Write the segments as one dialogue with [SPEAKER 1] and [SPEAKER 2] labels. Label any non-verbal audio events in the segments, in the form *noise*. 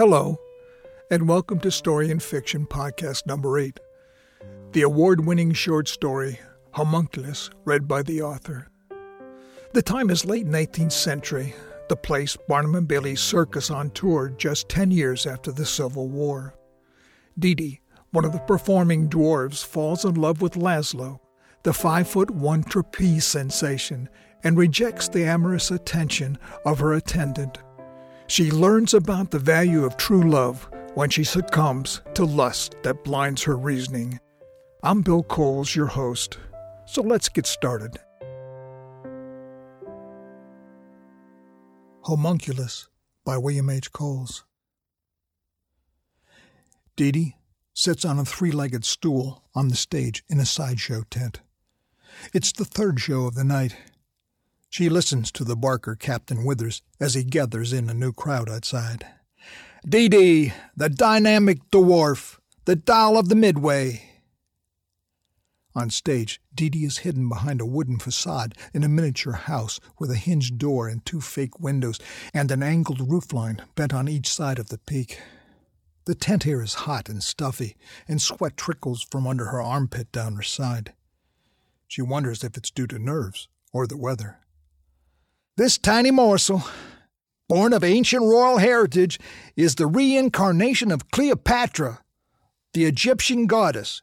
[SPEAKER 1] Hello, and welcome to Story and Fiction Podcast number 8, the award winning short story Homunculus, read by the author. The time is late 19th century, the place Barnum and Bailey's circus on tour just 10 years after the Civil War. Didi, one of the performing dwarves, falls in love with Laszlo, the five foot one trapeze sensation, and rejects the amorous attention of her attendant. She learns about the value of true love when she succumbs to lust that blinds her reasoning. I'm Bill Coles, your host, so let's get started. Homunculus by William H. Coles. Didi sits on a three legged stool on the stage in a sideshow tent. It's the third show of the night, she listens to the barker, Captain Withers, as he gathers in a new crowd outside. Dee Dee, the dynamic dwarf, the doll of the Midway. On stage, Dee Dee is hidden behind a wooden facade in a miniature house with a hinged door and two fake windows and an angled roofline bent on each side of the peak. The tent here is hot and stuffy, and sweat trickles from under her armpit down her side. She wonders if it's due to nerves or the weather. This tiny morsel, born of ancient royal heritage, is the reincarnation of Cleopatra, the Egyptian goddess.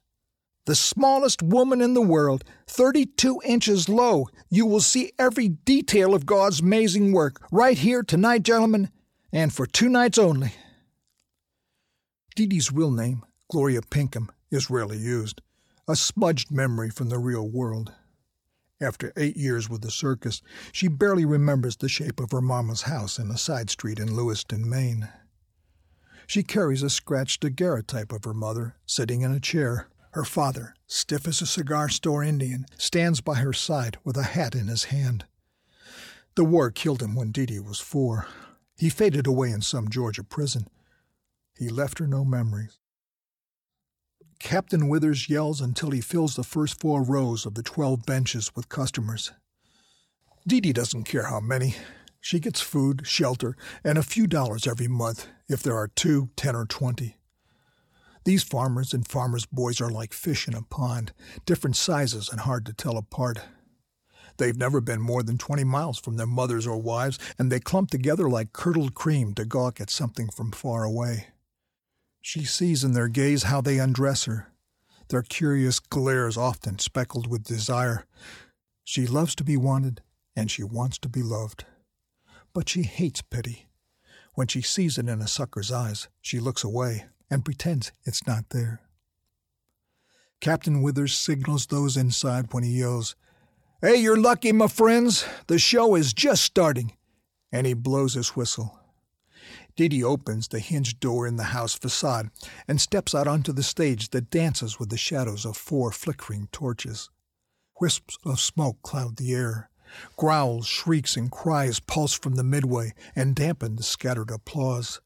[SPEAKER 1] The smallest woman in the world, 32 inches low. You will see every detail of God's amazing work right here tonight, gentlemen, and for two nights only. Didi's real name, Gloria Pinkham, is rarely used, a smudged memory from the real world. After eight years with the circus, she barely remembers the shape of her mama's house in a side street in Lewiston, Maine. She carries a scratched daguerreotype of her mother, sitting in a chair. Her father, stiff as a cigar store Indian, stands by her side with a hat in his hand. The war killed him when Didi was four. He faded away in some Georgia prison. He left her no memories. Captain Withers yells until he fills the first four rows of the 12 benches with customers. Didi doesn't care how many. She gets food, shelter, and a few dollars every month if there are two, ten, or twenty. These farmers and farmers' boys are like fish in a pond, different sizes and hard to tell apart. They've never been more than 20 miles from their mothers or wives, and they clump together like curdled cream to gawk at something from far away. She sees in their gaze how they undress her, their curious glares often speckled with desire. She loves to be wanted, and she wants to be loved. But she hates pity. When she sees it in a sucker's eyes, she looks away and pretends it's not there. Captain Withers signals those inside when he yells, Hey, you're lucky, my friends. The show is just starting. And he blows his whistle. Didi opens the hinged door in the house facade and steps out onto the stage that dances with the shadows of four flickering torches. Wisps of smoke cloud the air. Growls, shrieks, and cries pulse from the midway and dampen the scattered applause.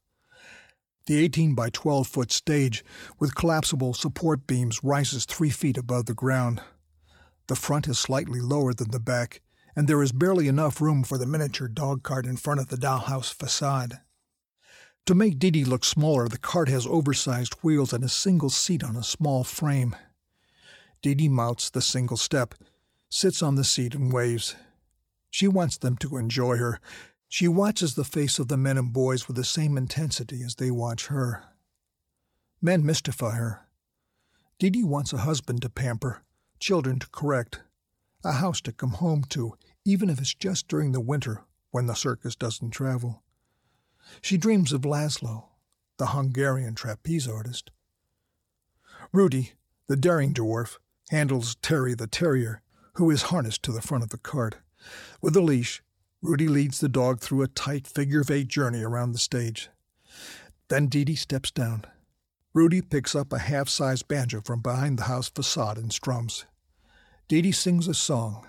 [SPEAKER 1] The 18 by 12 foot stage, with collapsible support beams, rises three feet above the ground. The front is slightly lower than the back, and there is barely enough room for the miniature dog cart in front of the dollhouse facade. To make Didi look smaller, the cart has oversized wheels and a single seat on a small frame. Didi mounts the single step, sits on the seat, and waves. She wants them to enjoy her. She watches the face of the men and boys with the same intensity as they watch her. Men mystify her. Didi wants a husband to pamper, children to correct, a house to come home to, even if it's just during the winter when the circus doesn't travel. She dreams of Laszlo, the Hungarian trapeze artist. Rudy, the daring dwarf, handles Terry the terrier, who is harnessed to the front of the cart. With a leash, Rudy leads the dog through a tight figure of eight journey around the stage. Then Didi steps down. Rudy picks up a half sized banjo from behind the house facade and strums. Didi sings a song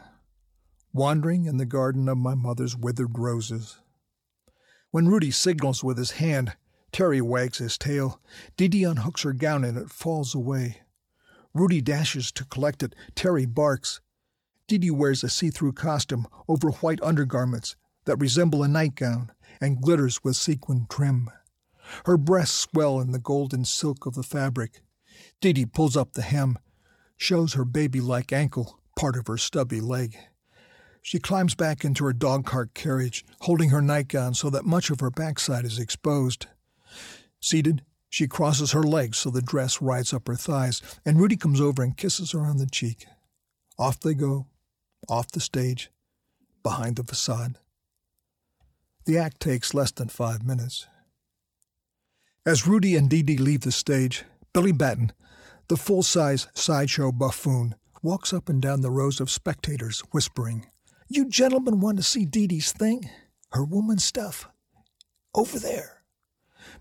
[SPEAKER 1] Wandering in the garden of my mother's withered roses. When Rudy signals with his hand, Terry wags his tail. Didi unhooks her gown and it falls away. Rudy dashes to collect it. Terry barks. Didi wears a see through costume over white undergarments that resemble a nightgown and glitters with sequin trim. Her breasts swell in the golden silk of the fabric. Dee pulls up the hem, shows her baby like ankle, part of her stubby leg. She climbs back into her dog cart carriage, holding her nightgown so that much of her backside is exposed. Seated, she crosses her legs so the dress rides up her thighs, and Rudy comes over and kisses her on the cheek. Off they go, off the stage, behind the facade. The act takes less than five minutes. As Rudy and Dee Dee leave the stage, Billy Batten, the full size sideshow buffoon, walks up and down the rows of spectators, whispering, You gentlemen want to see Dee Dee's thing? Her woman stuff? Over there.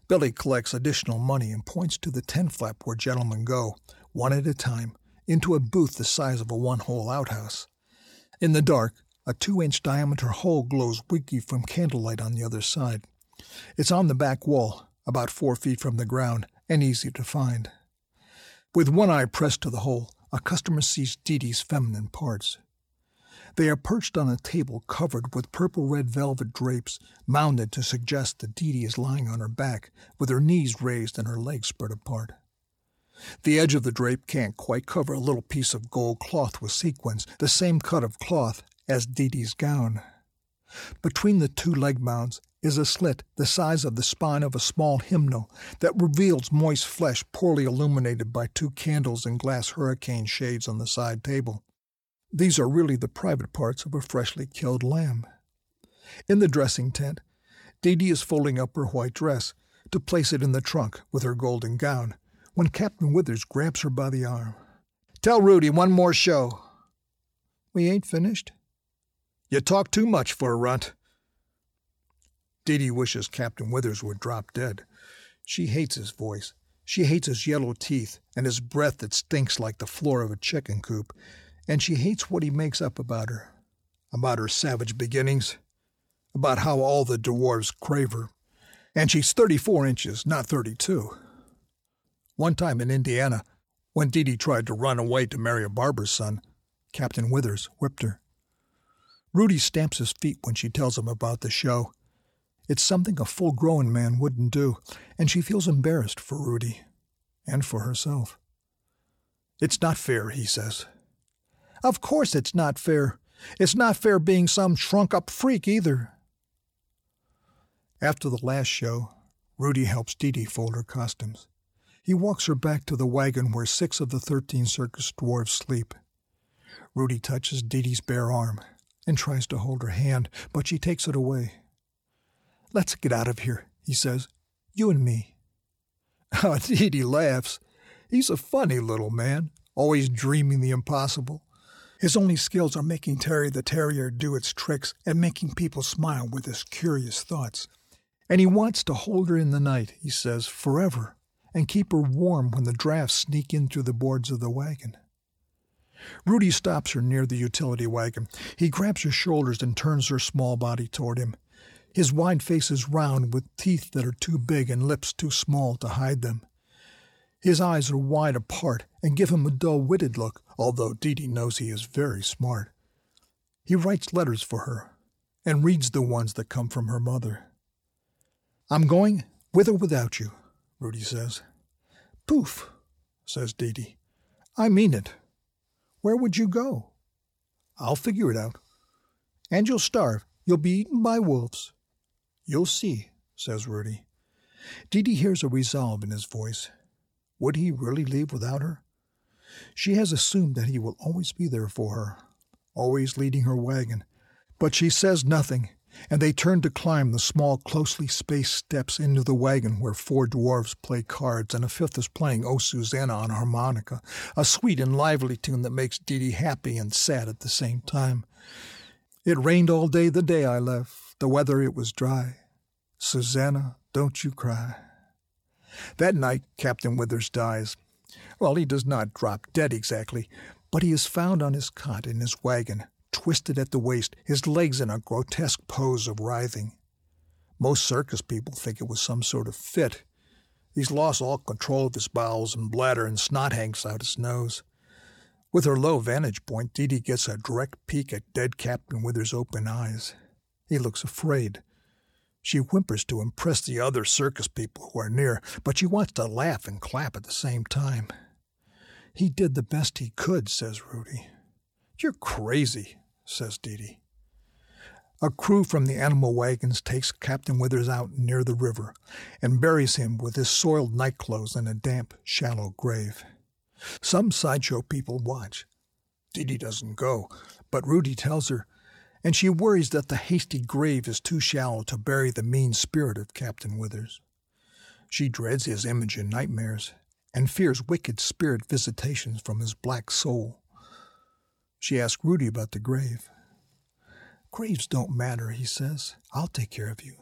[SPEAKER 1] Billy collects additional money and points to the tent flap where gentlemen go, one at a time, into a booth the size of a one hole outhouse. In the dark, a two inch diameter hole glows weakly from candlelight on the other side. It's on the back wall, about four feet from the ground, and easy to find. With one eye pressed to the hole, a customer sees Dee Dee's feminine parts. They are perched on a table covered with purple red velvet drapes, mounted to suggest that Dee is lying on her back, with her knees raised and her legs spread apart. The edge of the drape can't quite cover a little piece of gold cloth with sequins, the same cut of cloth as Dee's gown. Between the two leg mounds is a slit the size of the spine of a small hymnal that reveals moist flesh poorly illuminated by two candles in glass hurricane shades on the side table. These are really the private parts of a freshly killed lamb. In the dressing tent, Dee Dee is folding up her white dress to place it in the trunk with her golden gown when Captain Withers grabs her by the arm. Tell Rudy one more show. We ain't finished. You talk too much for a runt. Dee Dee wishes Captain Withers would drop dead. She hates his voice. She hates his yellow teeth and his breath that stinks like the floor of a chicken coop. And she hates what he makes up about her. About her savage beginnings. About how all the dwarves crave her. And she's 34 inches, not 32. One time in Indiana, when Dee Dee tried to run away to marry a barber's son, Captain Withers whipped her. Rudy stamps his feet when she tells him about the show. It's something a full grown man wouldn't do, and she feels embarrassed for Rudy and for herself. It's not fair, he says. Of course it's not fair. It's not fair being some shrunk up freak either. After the last show, Rudy helps Dee Dee fold her costumes. He walks her back to the wagon where six of the thirteen circus dwarves sleep. Rudy touches Dee Dee's bare arm and tries to hold her hand, but she takes it away. Let's get out of here, he says. You and me. Oh, *laughs* Dee Dee laughs. He's a funny little man, always dreaming the impossible. His only skills are making Terry the Terrier do its tricks and making people smile with his curious thoughts. And he wants to hold her in the night, he says, forever, and keep her warm when the drafts sneak in through the boards of the wagon. Rudy stops her near the utility wagon. He grabs her shoulders and turns her small body toward him. His wide face is round with teeth that are too big and lips too small to hide them. His eyes are wide apart and give him a dull witted look, although Dee knows he is very smart. He writes letters for her and reads the ones that come from her mother. I'm going with or without you, Rudy says. Poof, says Dee. I mean it. Where would you go? I'll figure it out. And you'll starve. You'll be eaten by wolves. You'll see, says Rudy. Dee hears a resolve in his voice. Would he really leave without her? She has assumed that he will always be there for her, always leading her wagon. But she says nothing and they turn to climb the small, closely spaced steps into the wagon where four dwarfs play cards and a fifth is playing O Susanna on harmonica, a sweet and lively tune that makes Dee Dee happy and sad at the same time. It rained all day the day I left, the weather it was dry. Susanna, don't you cry. That night, Captain Withers dies. Well, he does not drop dead exactly, but he is found on his cot in his wagon, twisted at the waist, his legs in a grotesque pose of writhing. Most circus people think it was some sort of fit. He's lost all control of his bowels and bladder, and snot hangs out his nose. With her low vantage point, Dee Dee gets a direct peek at dead Captain Withers' open eyes. He looks afraid. She whimpers to impress the other circus people who are near, but she wants to laugh and clap at the same time. He did the best he could, says Rudy. You're crazy, says Dee Dee. A crew from the animal wagons takes Captain Withers out near the river and buries him with his soiled nightclothes in a damp, shallow grave. Some sideshow people watch. Dee Dee doesn't go, but Rudy tells her, and she worries that the hasty grave is too shallow to bury the mean spirit of Captain Withers. She dreads his image in nightmares and fears wicked spirit visitations from his black soul. She asks Rudy about the grave. Graves don't matter, he says. I'll take care of you.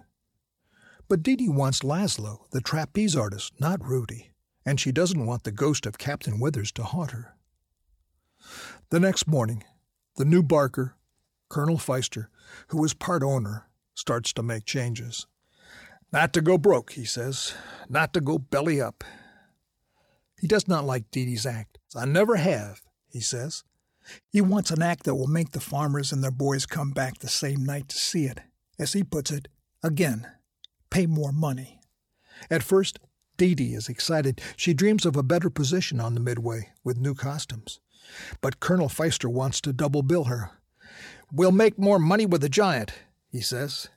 [SPEAKER 1] But Dee wants Laszlo, the trapeze artist, not Rudy, and she doesn't want the ghost of Captain Withers to haunt her. The next morning, the new Barker, Colonel Feister, who is part owner, starts to make changes. Not to go broke, he says. Not to go belly up. He does not like Dee Dee's act. I never have, he says. He wants an act that will make the farmers and their boys come back the same night to see it. As he puts it, again, pay more money. At first, Dee Dee is excited. She dreams of a better position on the Midway with new costumes. But Colonel Feister wants to double bill her. We'll make more money with the giant, he says.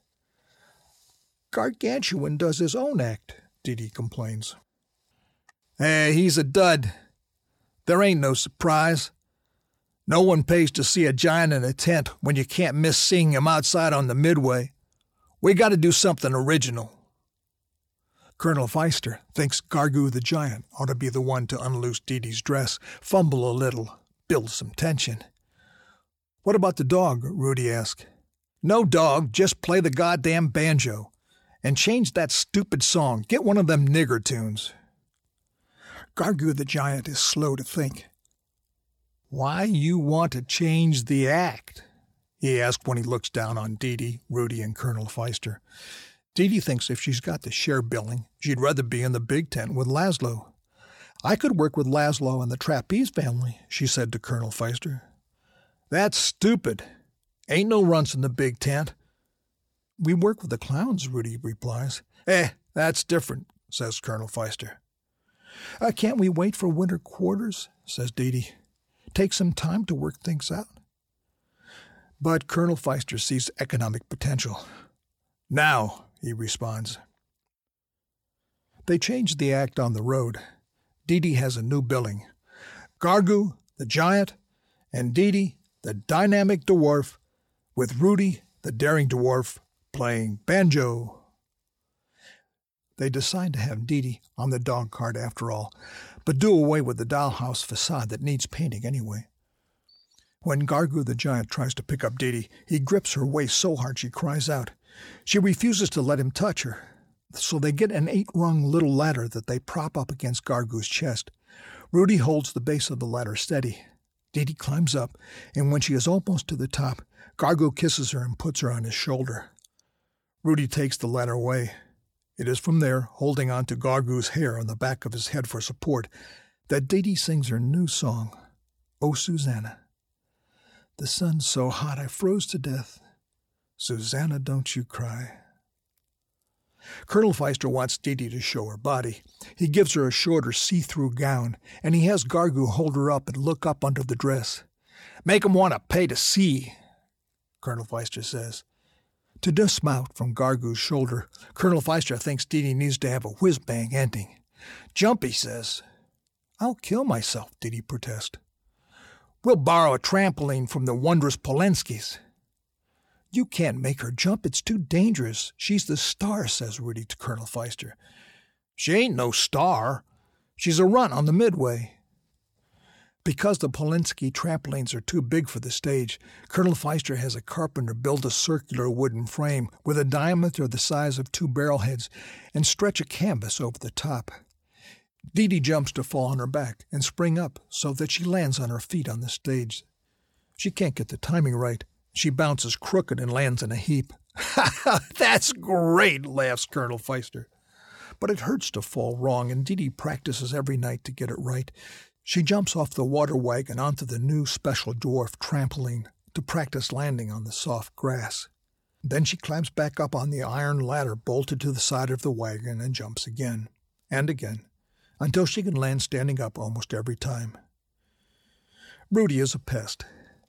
[SPEAKER 1] Gargantuan does his own act, Dee Dee complains. Eh, he's a dud. There ain't no surprise. No one pays to see a giant in a tent when you can't miss seeing him outside on the midway. We got to do something original. Colonel Feister thinks Gargoo the giant ought to be the one to unloose Dee Dee's dress, fumble a little, build some tension. What about the dog? Rudy asked. No dog, just play the goddamn banjo. And change that stupid song. Get one of them nigger tunes. Gargoo the giant is slow to think. Why you want to change the act? he asked when he looks down on Dee Dee, Rudy, and Colonel Feister. Dee Dee thinks if she's got the share billing, she'd rather be in the big tent with Laszlo. I could work with Laszlo and the trapeze family, she said to Colonel Feister. That's stupid. Ain't no runts in the big tent. We work with the clowns, Rudy replies. Eh, that's different, says Colonel Feister. Uh, can't we wait for winter quarters? says Dee Dee take some time to work things out. But Colonel Feister sees economic potential. Now, he responds. They change the act on the road. Dee Dee has a new billing. Gargoo, the giant, and Dee Dee, the dynamic dwarf, with Rudy, the daring dwarf, playing banjo. They decide to have Dee on the dog cart after all, but do away with the dollhouse facade that needs painting anyway. When Gargoo the giant tries to pick up Dee, he grips her waist so hard she cries out. She refuses to let him touch her, so they get an eight rung little ladder that they prop up against Gargoo's chest. Rudy holds the base of the ladder steady. Dee climbs up, and when she is almost to the top, Gargoo kisses her and puts her on his shoulder. Rudy takes the ladder away. It is from there, holding on to Gargoo's hair on the back of his head for support, that Dee sings her new song, Oh Susanna. The sun's so hot I froze to death. Susanna, don't you cry. Colonel Feister wants Dee to show her body. He gives her a shorter see through gown, and he has Gargoo hold her up and look up under the dress. Make 'em want to pay to see, Colonel Feister says. To dismount from Gargoo's shoulder, Colonel Feister thinks Dee needs to have a whiz bang ending. Jump, he says. I'll kill myself, Didi protests. We'll borrow a trampoline from the wondrous Polenskis. You can't make her jump. It's too dangerous. She's the star, says Rudy to Colonel Feister. She ain't no star. She's a runt on the midway. Because the Polensky trampolines are too big for the stage, Colonel Feister has a carpenter build a circular wooden frame with a diameter the size of two barrel heads and stretch a canvas over the top. Dee Dee jumps to fall on her back and spring up so that she lands on her feet on the stage. She can't get the timing right. She bounces crooked and lands in a heap. *laughs* That's great, laughs Colonel Feister. But it hurts to fall wrong, and Dee Dee practices every night to get it right. She jumps off the water wagon onto the new special dwarf trampoline to practice landing on the soft grass. Then she climbs back up on the iron ladder bolted to the side of the wagon and jumps again, and again, until she can land standing up almost every time. Rudy is a pest.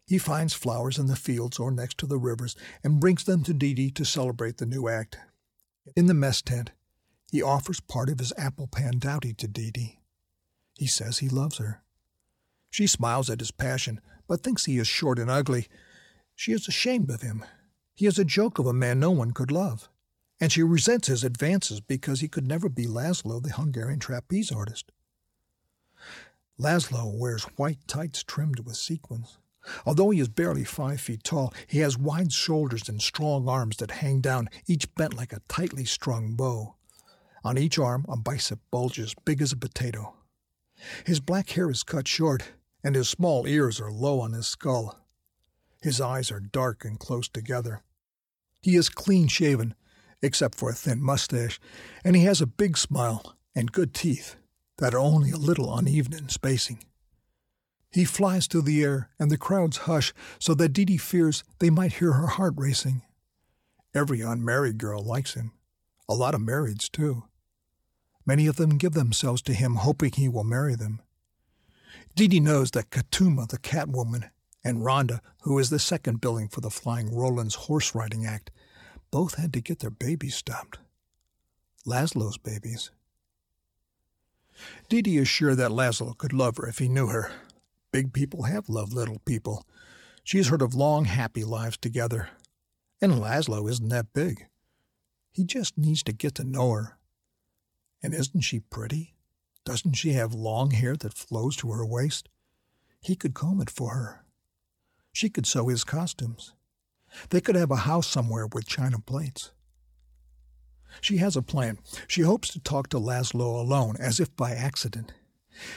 [SPEAKER 1] He finds flowers in the fields or next to the rivers and brings them to Dee Dee to celebrate the new act. In the mess tent, he offers part of his apple pan dowdy to Dee Dee. He says he loves her. She smiles at his passion, but thinks he is short and ugly. She is ashamed of him. He is a joke of a man no one could love. And she resents his advances because he could never be Laszlo, the Hungarian trapeze artist. Laszlo wears white tights trimmed with sequins. Although he is barely five feet tall, he has wide shoulders and strong arms that hang down, each bent like a tightly strung bow. On each arm, a bicep bulges big as a potato. His black hair is cut short, and his small ears are low on his skull. His eyes are dark and close together. He is clean shaven, except for a thin mustache, and he has a big smile and good teeth that are only a little uneven in spacing. He flies through the air, and the crowds hush so that Dee Dee fears they might hear her heart racing. Every unmarried girl likes him. A lot of marrieds, too. Many of them give themselves to him, hoping he will marry them. Dee knows that Katuma, the Catwoman, and Rhonda, who is the second billing for the Flying Roland's horse riding act, both had to get their babies stopped. Laszlo's babies. Dee is sure that Laszlo could love her if he knew her. Big people have loved little people. She's heard of long, happy lives together. And Laszlo isn't that big. He just needs to get to know her. And isn't she pretty? Doesn't she have long hair that flows to her waist? He could comb it for her. She could sew his costumes. They could have a house somewhere with china plates. She has a plan. She hopes to talk to Laszlo alone, as if by accident.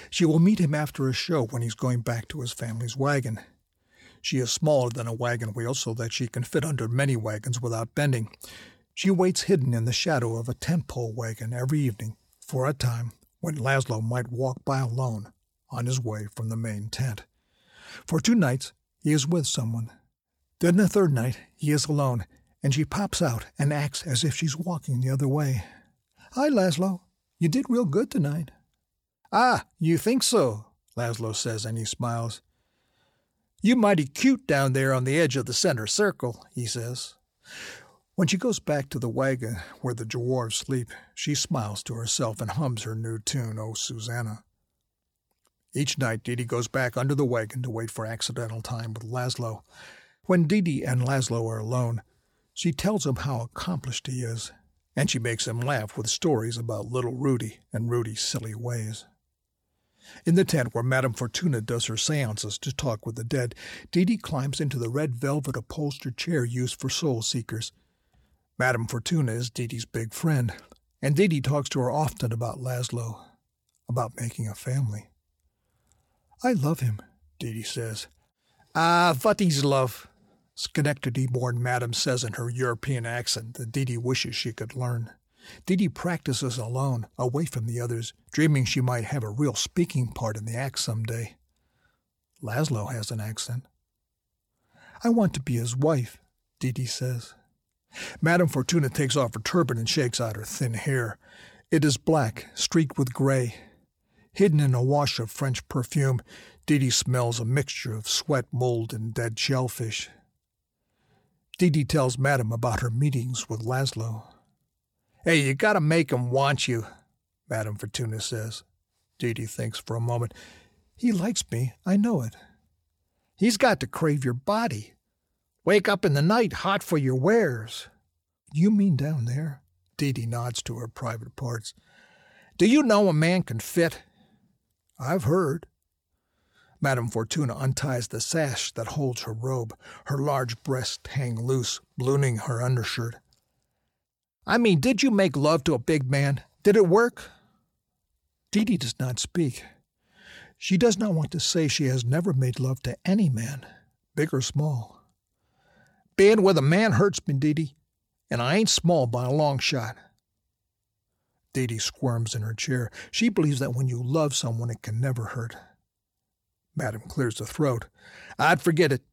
[SPEAKER 1] She will meet him after a show when he's going back to his family's wagon. She is smaller than a wagon wheel so that she can fit under many wagons without bending. She waits hidden in the shadow of a tent pole wagon every evening, for a time, when Laszlo might walk by alone on his way from the main tent. For two nights, he is with someone. Then the third night, he is alone, and she pops out and acts as if she's walking the other way. Hi, Laszlo. You did real good tonight. Ah, you think so? Laszlo says, and he smiles. You mighty cute down there on the edge of the center circle, he says. When she goes back to the wagon where the dwarves sleep, she smiles to herself and hums her new tune, Oh Susanna. Each night, Dee goes back under the wagon to wait for accidental time with Laszlo. When Dee and Laszlo are alone, she tells him how accomplished he is, and she makes him laugh with stories about little Rudy and Rudy's silly ways. In the tent where Madame Fortuna does her seances to talk with the dead, Dee climbs into the red velvet upholstered chair used for soul seekers Madame Fortuna is Dee's big friend, and Dee talks to her often about Laszlo, about making a family. I love him, Dee says. Ah, what is love? Schenectady-born Madame says in her European accent that Dee wishes she could learn. Dee practices alone, away from the others, dreaming she might have a real speaking part in the act some day. Laszlo has an accent. I want to be his wife, Dee says. Madame Fortuna takes off her turban and shakes out her thin hair. It is black, streaked with gray. Hidden in a wash of French perfume, Dee smells a mixture of sweat, mold, and dead shellfish. Dee tells Madame about her meetings with Laszlo. Hey, you gotta make him want you, Madame Fortuna says. Dee thinks for a moment. He likes me, I know it. He's got to crave your body. Wake up in the night hot for your wares. You mean down there? Dee Dee nods to her private parts. Do you know a man can fit? I've heard. Madame Fortuna unties the sash that holds her robe. Her large breasts hang loose, ballooning her undershirt. I mean, did you make love to a big man? Did it work? Dee Dee does not speak. She does not want to say she has never made love to any man, big or small. Being with a man hurts me, Dee Dee, and I ain't small by a long shot. Dee Dee squirms in her chair. She believes that when you love someone, it can never hurt. Madam clears the throat. I'd forget it.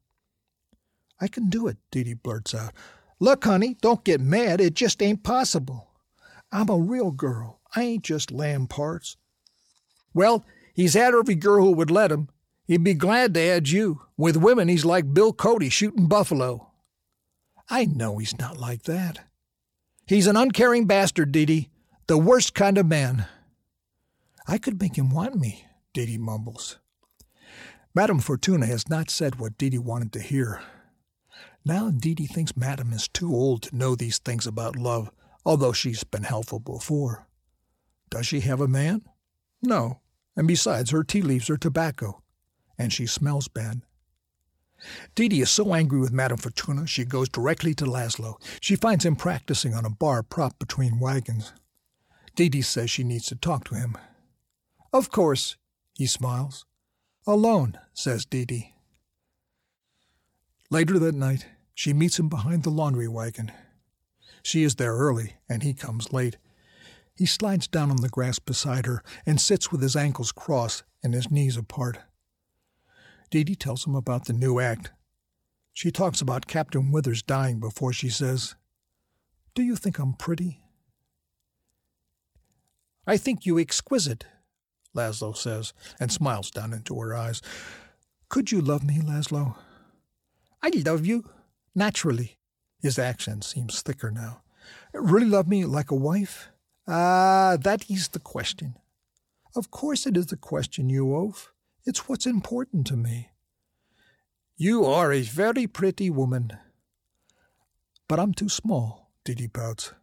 [SPEAKER 1] I can do it, Dee Dee blurts out. Look, honey, don't get mad. It just ain't possible. I'm a real girl. I ain't just lamb parts. Well, he's had every girl who would let him. He'd be glad to add you. With women, he's like Bill Cody shooting buffalo. I know he's not like that. He's an uncaring bastard, Dee. The worst kind of man. I could make him want me, Dee mumbles. Madame Fortuna has not said what Dee wanted to hear. Now Dee thinks Madame is too old to know these things about love, although she's been helpful before. Does she have a man? No. And besides, her tea leaves are tobacco, and she smells bad. Dee is so angry with Madame Fortuna she goes directly to Laszlo. She finds him practicing on a bar propped between wagons. Dee says she needs to talk to him. Of course, he smiles. Alone, says Dee. Later that night, she meets him behind the laundry wagon. She is there early, and he comes late. He slides down on the grass beside her and sits with his ankles crossed and his knees apart. Dee Dee tells him about the new act. She talks about Captain Withers dying before she says, Do you think I'm pretty? I think you exquisite, Laszlo says, and smiles down into her eyes. Could you love me, Laszlo? I love you, naturally. His accent seems thicker now. Really love me like a wife? Ah, that is the question. Of course it is the question, you oaf. It's what's important to me. You are a very pretty woman. But I'm too small, Dee pouts.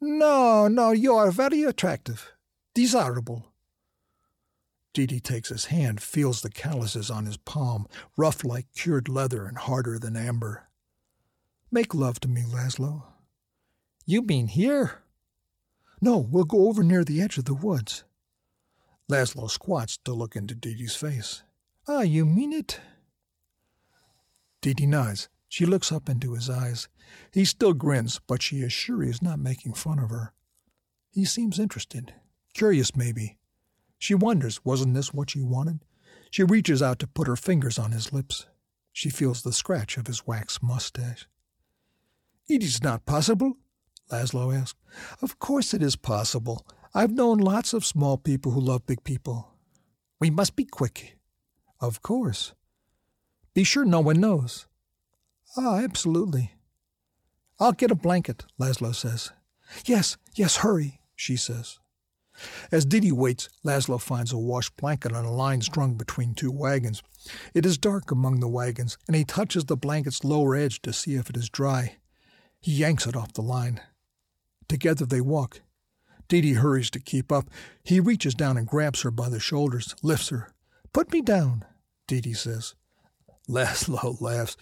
[SPEAKER 1] No, no, you are very attractive. Desirable. Dee takes his hand, feels the calluses on his palm, rough like cured leather and harder than amber. Make love to me, Laszlo. You mean here? No, we'll go over near the edge of the woods. Laszlo squats to look into Dee's face. Ah, you mean it? Dee nods. She looks up into his eyes. He still grins, but she is sure he is not making fun of her. He seems interested. Curious, maybe. She wonders, wasn't this what she wanted? She reaches out to put her fingers on his lips. She feels the scratch of his waxed mustache. It is not possible, Laszlo asks. Of course it is possible. I've known lots of small people who love big people. We must be quick. Of course. Be sure no one knows. Ah, absolutely. I'll get a blanket, Laszlo says. Yes, yes, hurry, she says. As Dee waits, Laszlo finds a wash blanket on a line strung between two wagons. It is dark among the wagons, and he touches the blanket's lower edge to see if it is dry. He yanks it off the line. Together they walk. Dee Dee hurries to keep up. He reaches down and grabs her by the shoulders, lifts her. Put me down, Dee Dee says. Laszlo laughs.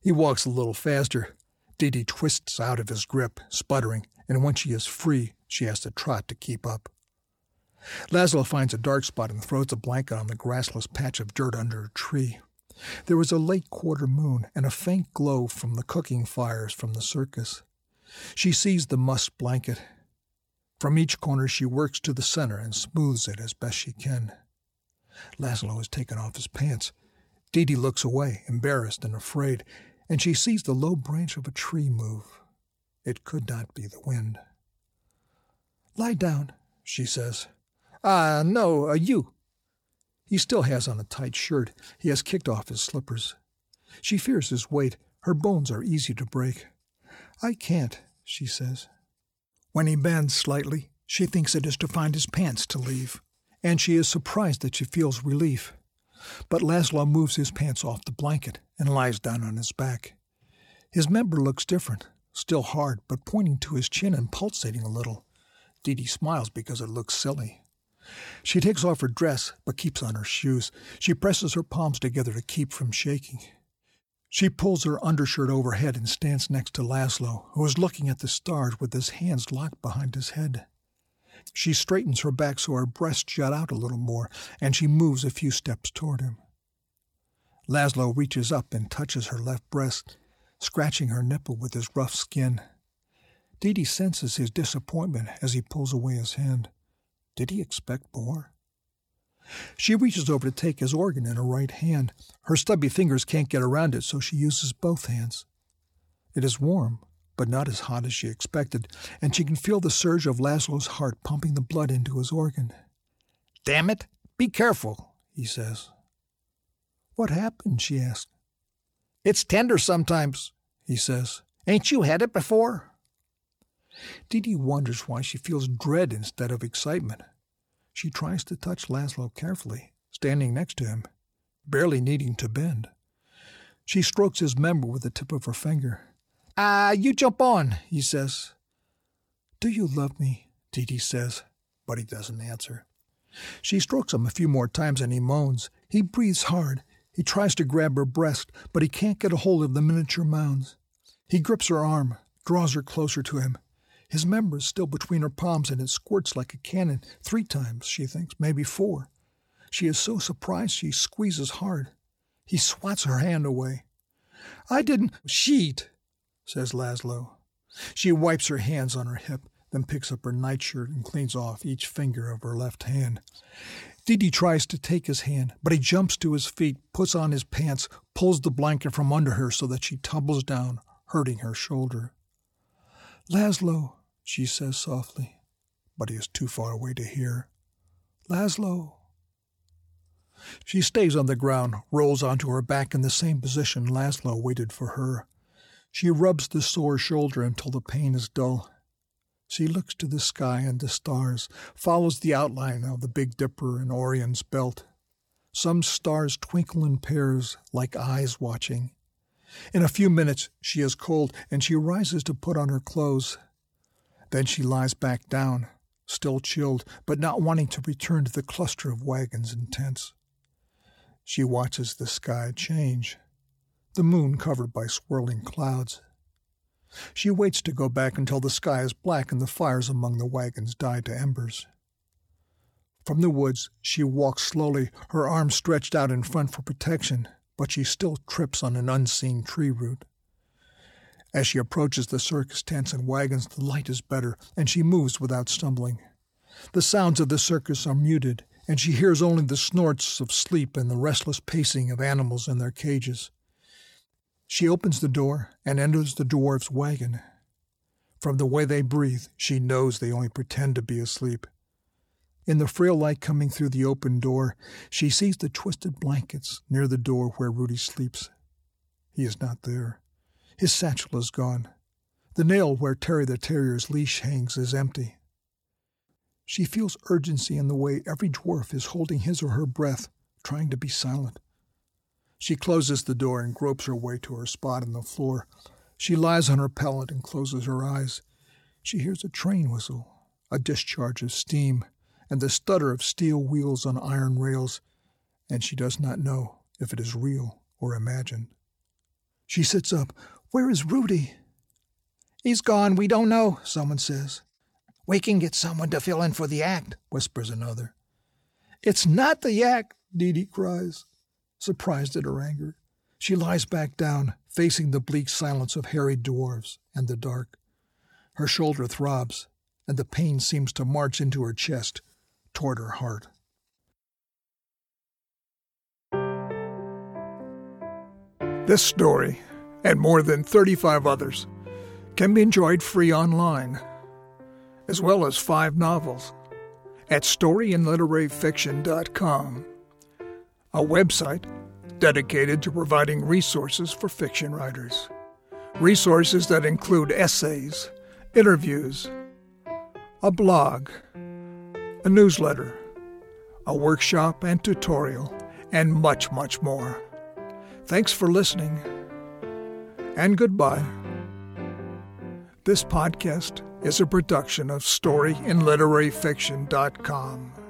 [SPEAKER 1] He walks a little faster. Dee Dee twists out of his grip, sputtering, and when she is free, she has to trot to keep up. Laszlo finds a dark spot and throws a blanket on the grassless patch of dirt under a tree. There is a late quarter moon and a faint glow from the cooking fires from the circus. She sees the musk blanket. From each corner she works to the center and smooths it as best she can. Laszlo has taken off his pants. Dee Dee looks away, embarrassed and afraid, and she sees the low branch of a tree move. It could not be the wind. Lie down, she says. Ah, no, uh, you. He still has on a tight shirt. He has kicked off his slippers. She fears his weight. Her bones are easy to break. I can't, she says. When he bends slightly, she thinks it is to find his pants to leave, and she is surprised that she feels relief. But Laszlo moves his pants off the blanket and lies down on his back. His member looks different, still hard, but pointing to his chin and pulsating a little. Dee Dee smiles because it looks silly. She takes off her dress, but keeps on her shoes. She presses her palms together to keep from shaking. She pulls her undershirt overhead and stands next to Laszlo, who is looking at the stars with his hands locked behind his head. She straightens her back so her breasts jut out a little more, and she moves a few steps toward him. Laszlo reaches up and touches her left breast, scratching her nipple with his rough skin. Dee senses his disappointment as he pulls away his hand. Did he expect more? She reaches over to take his organ in her right hand. Her stubby fingers can't get around it, so she uses both hands. It is warm, but not as hot as she expected, and she can feel the surge of Laszlo's heart pumping the blood into his organ. Damn it! Be careful, he says. What happened? she asks. It's tender sometimes, he says. Ain't you had it before? Dee Dee wonders why she feels dread instead of excitement. She tries to touch Laszlo carefully, standing next to him, barely needing to bend. She strokes his member with the tip of her finger. Ah, uh, you jump on, he says. Do you love me? Dee says, but he doesn't answer. She strokes him a few more times and he moans. He breathes hard. He tries to grab her breast, but he can't get a hold of the miniature mounds. He grips her arm, draws her closer to him. His member is still between her palms and it squirts like a cannon three times, she thinks, maybe four. She is so surprised she squeezes hard. He swats her hand away. I didn't. Sheet, says Laszlo. She wipes her hands on her hip, then picks up her nightshirt and cleans off each finger of her left hand. Dee tries to take his hand, but he jumps to his feet, puts on his pants, pulls the blanket from under her so that she tumbles down, hurting her shoulder. Laszlo, she says softly, but he is too far away to hear. Laszlo. She stays on the ground, rolls onto her back in the same position Laszlo waited for her. She rubs the sore shoulder until the pain is dull. She looks to the sky and the stars, follows the outline of the Big Dipper and Orion's belt. Some stars twinkle in pairs, like eyes watching. In a few minutes she is cold, and she rises to put on her clothes. Then she lies back down, still chilled, but not wanting to return to the cluster of wagons and tents. She watches the sky change, the moon covered by swirling clouds. She waits to go back until the sky is black and the fires among the wagons die to embers. From the woods, she walks slowly, her arms stretched out in front for protection, but she still trips on an unseen tree root. As she approaches the circus tents and wagons, the light is better, and she moves without stumbling. The sounds of the circus are muted, and she hears only the snorts of sleep and the restless pacing of animals in their cages. She opens the door and enters the dwarf's wagon. From the way they breathe, she knows they only pretend to be asleep. In the frail light coming through the open door, she sees the twisted blankets near the door where Rudy sleeps. He is not there. His satchel is gone. The nail where Terry the Terrier's leash hangs is empty. She feels urgency in the way every dwarf is holding his or her breath, trying to be silent. She closes the door and gropes her way to her spot on the floor. She lies on her pallet and closes her eyes. She hears a train whistle, a discharge of steam, and the stutter of steel wheels on iron rails, and she does not know if it is real or imagined. She sits up. Where is Rudy? He's gone. We don't know, someone says. We can get someone to fill in for the act, whispers another. It's not the act, Dee Dee cries surprised at her anger. She lies back down, facing the bleak silence of harried dwarfs and the dark. Her shoulder throbs, and the pain seems to march into her chest, toward her heart. This story, and more than 35 others, can be enjoyed free online, as well as five novels at storyandliteraryfiction.com a website dedicated to providing resources for fiction writers. Resources that include essays, interviews, a blog, a newsletter, a workshop and tutorial, and much, much more. Thanks for listening, and goodbye. This podcast is a production of StoryandLiteraryFiction.com.